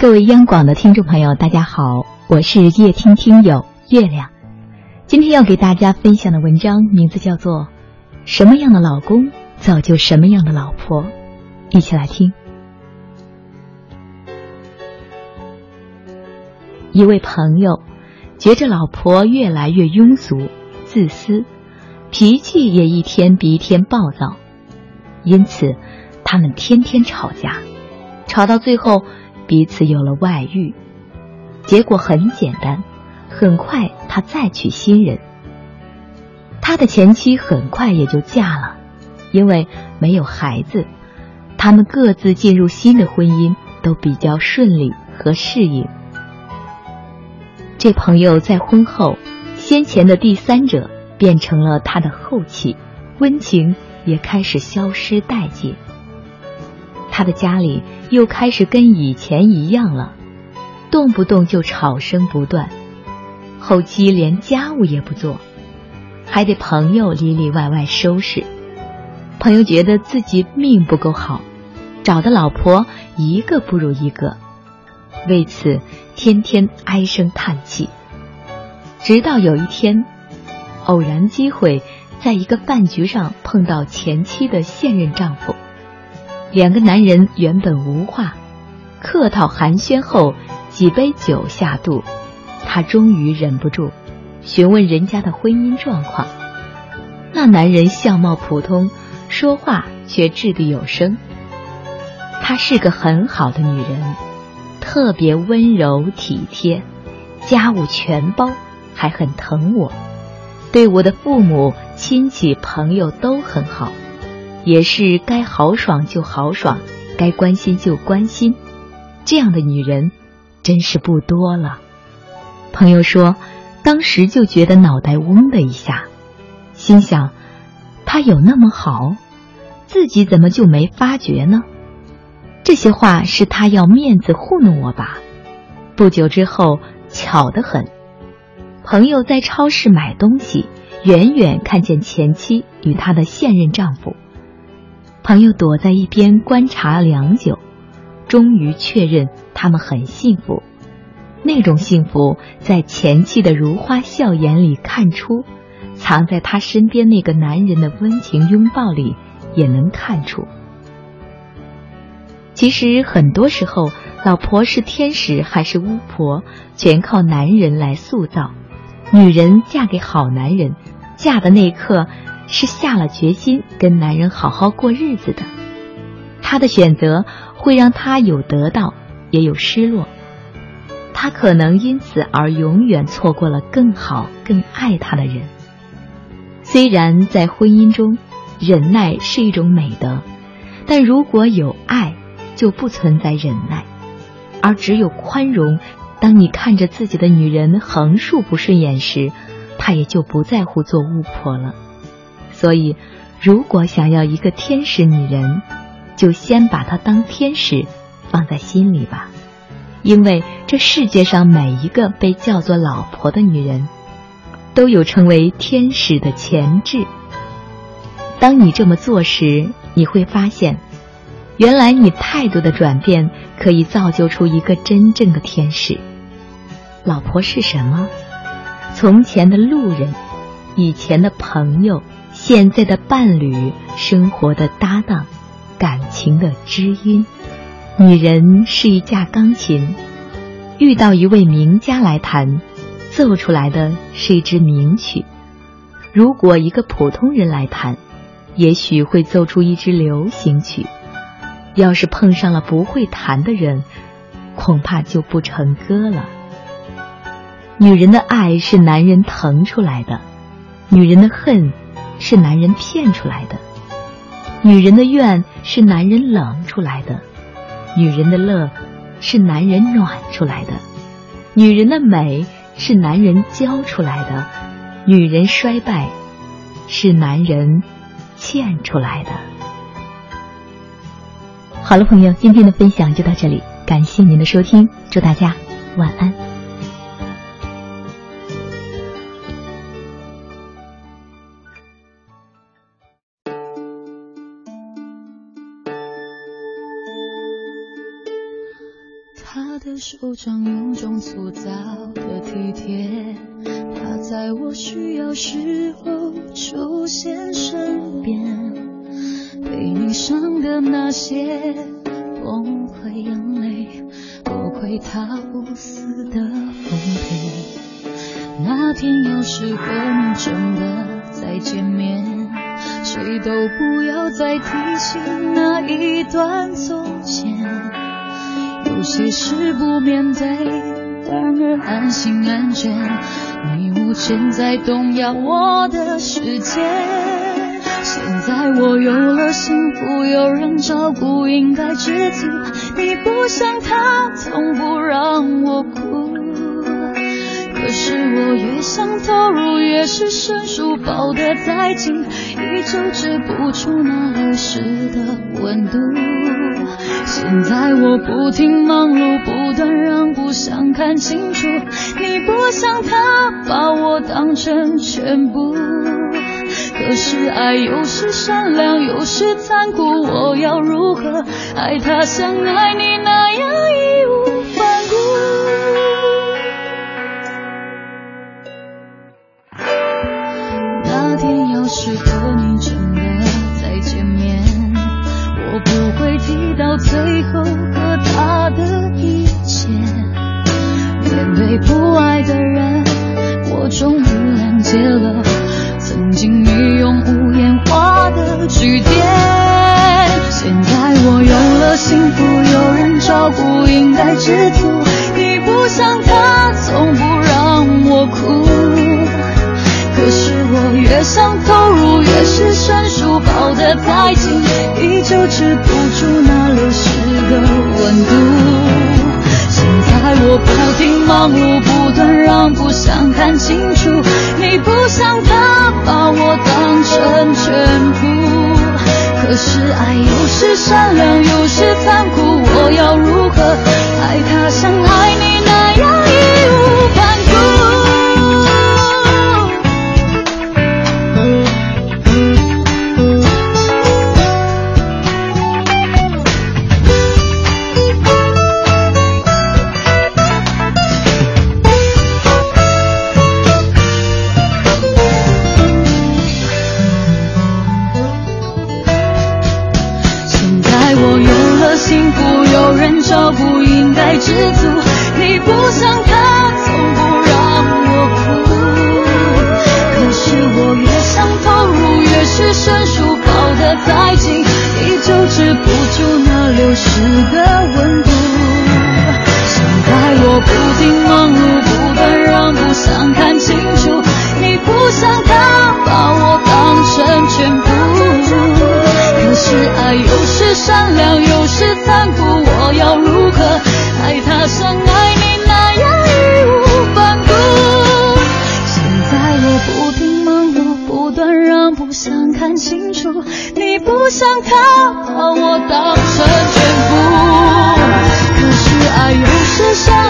各位央广的听众朋友，大家好，我是夜听听友月亮。今天要给大家分享的文章名字叫做《什么样的老公造就什么样的老婆》，一起来听。一位朋友觉着老婆越来越庸俗、自私，脾气也一天比一天暴躁，因此他们天天吵架，吵到最后。彼此有了外遇，结果很简单，很快他再娶新人。他的前妻很快也就嫁了，因为没有孩子，他们各自进入新的婚姻都比较顺利和适应。这朋友在婚后，先前的第三者变成了他的后妻，温情也开始消失殆尽。他的家里又开始跟以前一样了，动不动就吵声不断，后期连家务也不做，还得朋友里里外外收拾。朋友觉得自己命不够好，找的老婆一个不如一个，为此天天唉声叹气。直到有一天，偶然机会在一个饭局上碰到前妻的现任丈夫。两个男人原本无话，客套寒暄后，几杯酒下肚，他终于忍不住询问人家的婚姻状况。那男人相貌普通，说话却掷地有声。她是个很好的女人，特别温柔体贴，家务全包，还很疼我，对我的父母亲戚朋友都很好。也是该豪爽就豪爽，该关心就关心，这样的女人真是不多了。朋友说，当时就觉得脑袋嗡的一下，心想，他有那么好，自己怎么就没发觉呢？这些话是他要面子糊弄我吧？不久之后，巧得很，朋友在超市买东西，远远看见前妻与她的现任丈夫。朋友躲在一边观察良久，终于确认他们很幸福。那种幸福在前妻的如花笑颜里看出，藏在他身边那个男人的温情拥抱里也能看出。其实很多时候，老婆是天使还是巫婆，全靠男人来塑造。女人嫁给好男人，嫁的那一刻。是下了决心跟男人好好过日子的，她的选择会让她有得到，也有失落。她可能因此而永远错过了更好、更爱她的人。虽然在婚姻中，忍耐是一种美德，但如果有爱，就不存在忍耐，而只有宽容。当你看着自己的女人横竖不顺眼时，她也就不在乎做巫婆了。所以，如果想要一个天使女人，就先把她当天使放在心里吧。因为这世界上每一个被叫做老婆的女人，都有成为天使的潜质。当你这么做时，你会发现，原来你态度的转变可以造就出一个真正的天使。老婆是什么？从前的路人，以前的朋友。现在的伴侣，生活的搭档，感情的知音。女人是一架钢琴，遇到一位名家来弹，奏出来的是一支名曲；如果一个普通人来弹，也许会奏出一支流行曲。要是碰上了不会弹的人，恐怕就不成歌了。女人的爱是男人疼出来的，女人的恨。是男人骗出来的，女人的怨是男人冷出来的，女人的乐是男人暖出来的，女人的美是男人教出来的，女人衰败是男人欠出来的。好了，朋友，今天的分享就到这里，感谢您的收听，祝大家晚安。的手掌有种粗糙的体贴，他在我需要时候出现身边，被你伤的那些崩溃眼泪，多亏他无私的奉陪。那天要是和你真的再见面，谁都不要再提起那一段从前。有些事不面对，反而安心安全。你无权再动摇我的世界。现在我有了幸福，有人照顾，应该知足。你不像他，从不让我哭。越想投入，越是生疏，抱得再紧，依旧止不住那流失的温度。现在我不停忙碌，不断让步，想看清楚。你不像他把我当成全部，可是爱有时善良，有时残酷，我要如何爱他像爱你那样义无是和你真的再见面，我不会提到最后和他的一切。面对不爱的人，我终于谅解了曾经你用无言画的句点。现在我有了幸福，有人照顾，应该知足。你不像越想投入，越是生疏，抱得再紧，依旧止不住那流失的温度。现在我不停忙碌，不断让步，想看清楚。你不像他，把我当成全部。可是爱有时善良，有时想看清楚。你不想他，把我当成全部。可是爱有时像